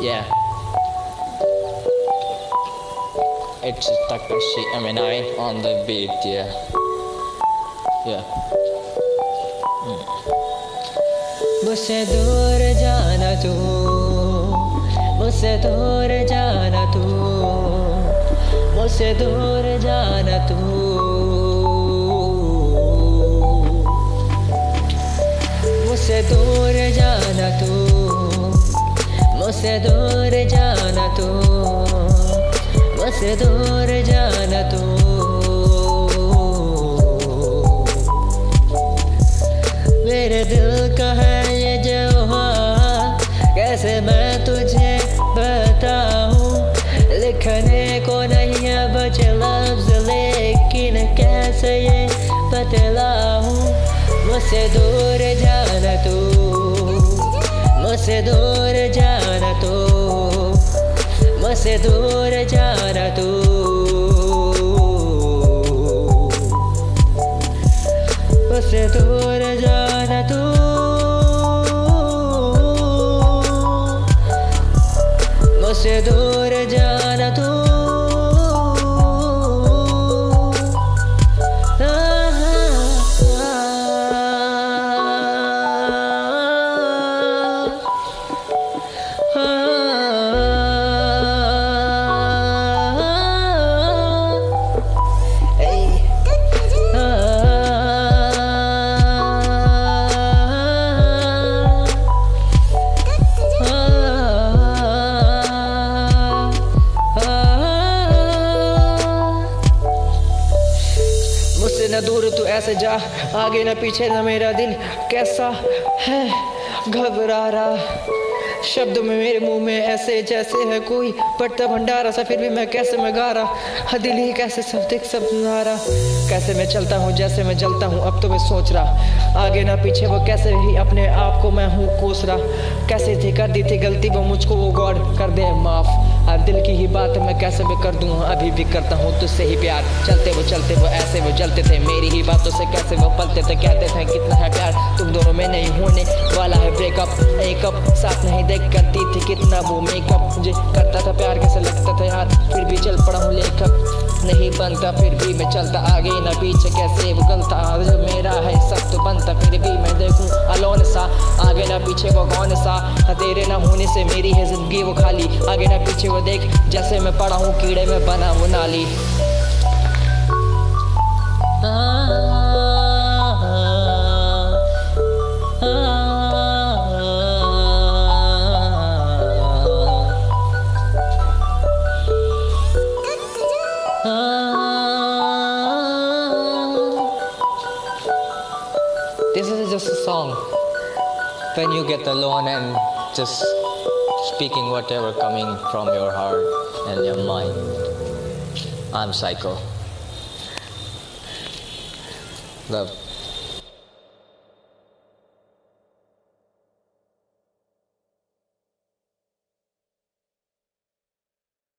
Yeah. It's Takashi M&I on the beat, yeah. Yeah. मुझसे दूर जाना तू मुझसे दूर जाना तू मुझसे दूर जाना तू मुझसे दूर जाना तू मुझसे दूर जाना तू मुझसे दूर जाना तू। मेरे दिल का है ये जवाब कैसे मैं तुझे बताऊँ? लिखने को नहीं है बचे लफ्ज, लेकिन कैसे ये बतलाऊं मुझसे दूर जाना तू, मुझसे दूर जाना तू मुझसे दूर जाना तू मुझसे दूर जाना तू मुझसे दूर मुझसे न दूर तू ऐसे जा। आगे न पीछे न मेरा दिल। कैसा है घबरा रहा शब्द में मेरे मुँह में ऐसे जैसे है कोई पड़ता भंडारा सा फिर भी मैं कैसे मैं गा रहा हाँ दिल ही कैसे सब देख सब सुना रहा कैसे मैं चलता हूँ जैसे मैं जलता हूँ, अब तो मैं सोच रहा। आगे ना पीछे वो कैसे ही अपने आप को मैं हूँ कोस रहा। कैसे थी, कर दी थी गलती, वो मुझको वो गॉड कर दे, माफ़। अब दिल की ही बात मैं कैसे भी कर दूँ, अभी भी करता हूँ तुझसे ही प्यार। चलते वो चलते वो, ऐसे वो जलते थे, मेरी ही बातों से कैसे वो पलते थे, कहते थे, कितना है प्यार। तुम दोनों में नहीं होने वाला है ब्रेकअप एक अप साथ नहीं देख करती थी कितना वो मेकअप मुझे करता था प्यार, कैसे लगता था यार? फिर भी चल पड़ा हूँ लेखक। नहीं बनता, फिर भी मैं चलता आगे ना पीछे। कैसे वो गलता जो मेरा है, सब तो बनता, फिर भी मैं देखूँ अलोन सा। आगे ना पीछे वो कौन सा? तेरे ना होने से मेरी है ज़िंदगी वो खाली। आगे ना पीछे वो देख, जैसे मैं पड़ा हूँ, कीड़े में बना वो नाली। Just a song when you get alone and just speaking whatever coming from your heart and your mind. I'm psycho. Love.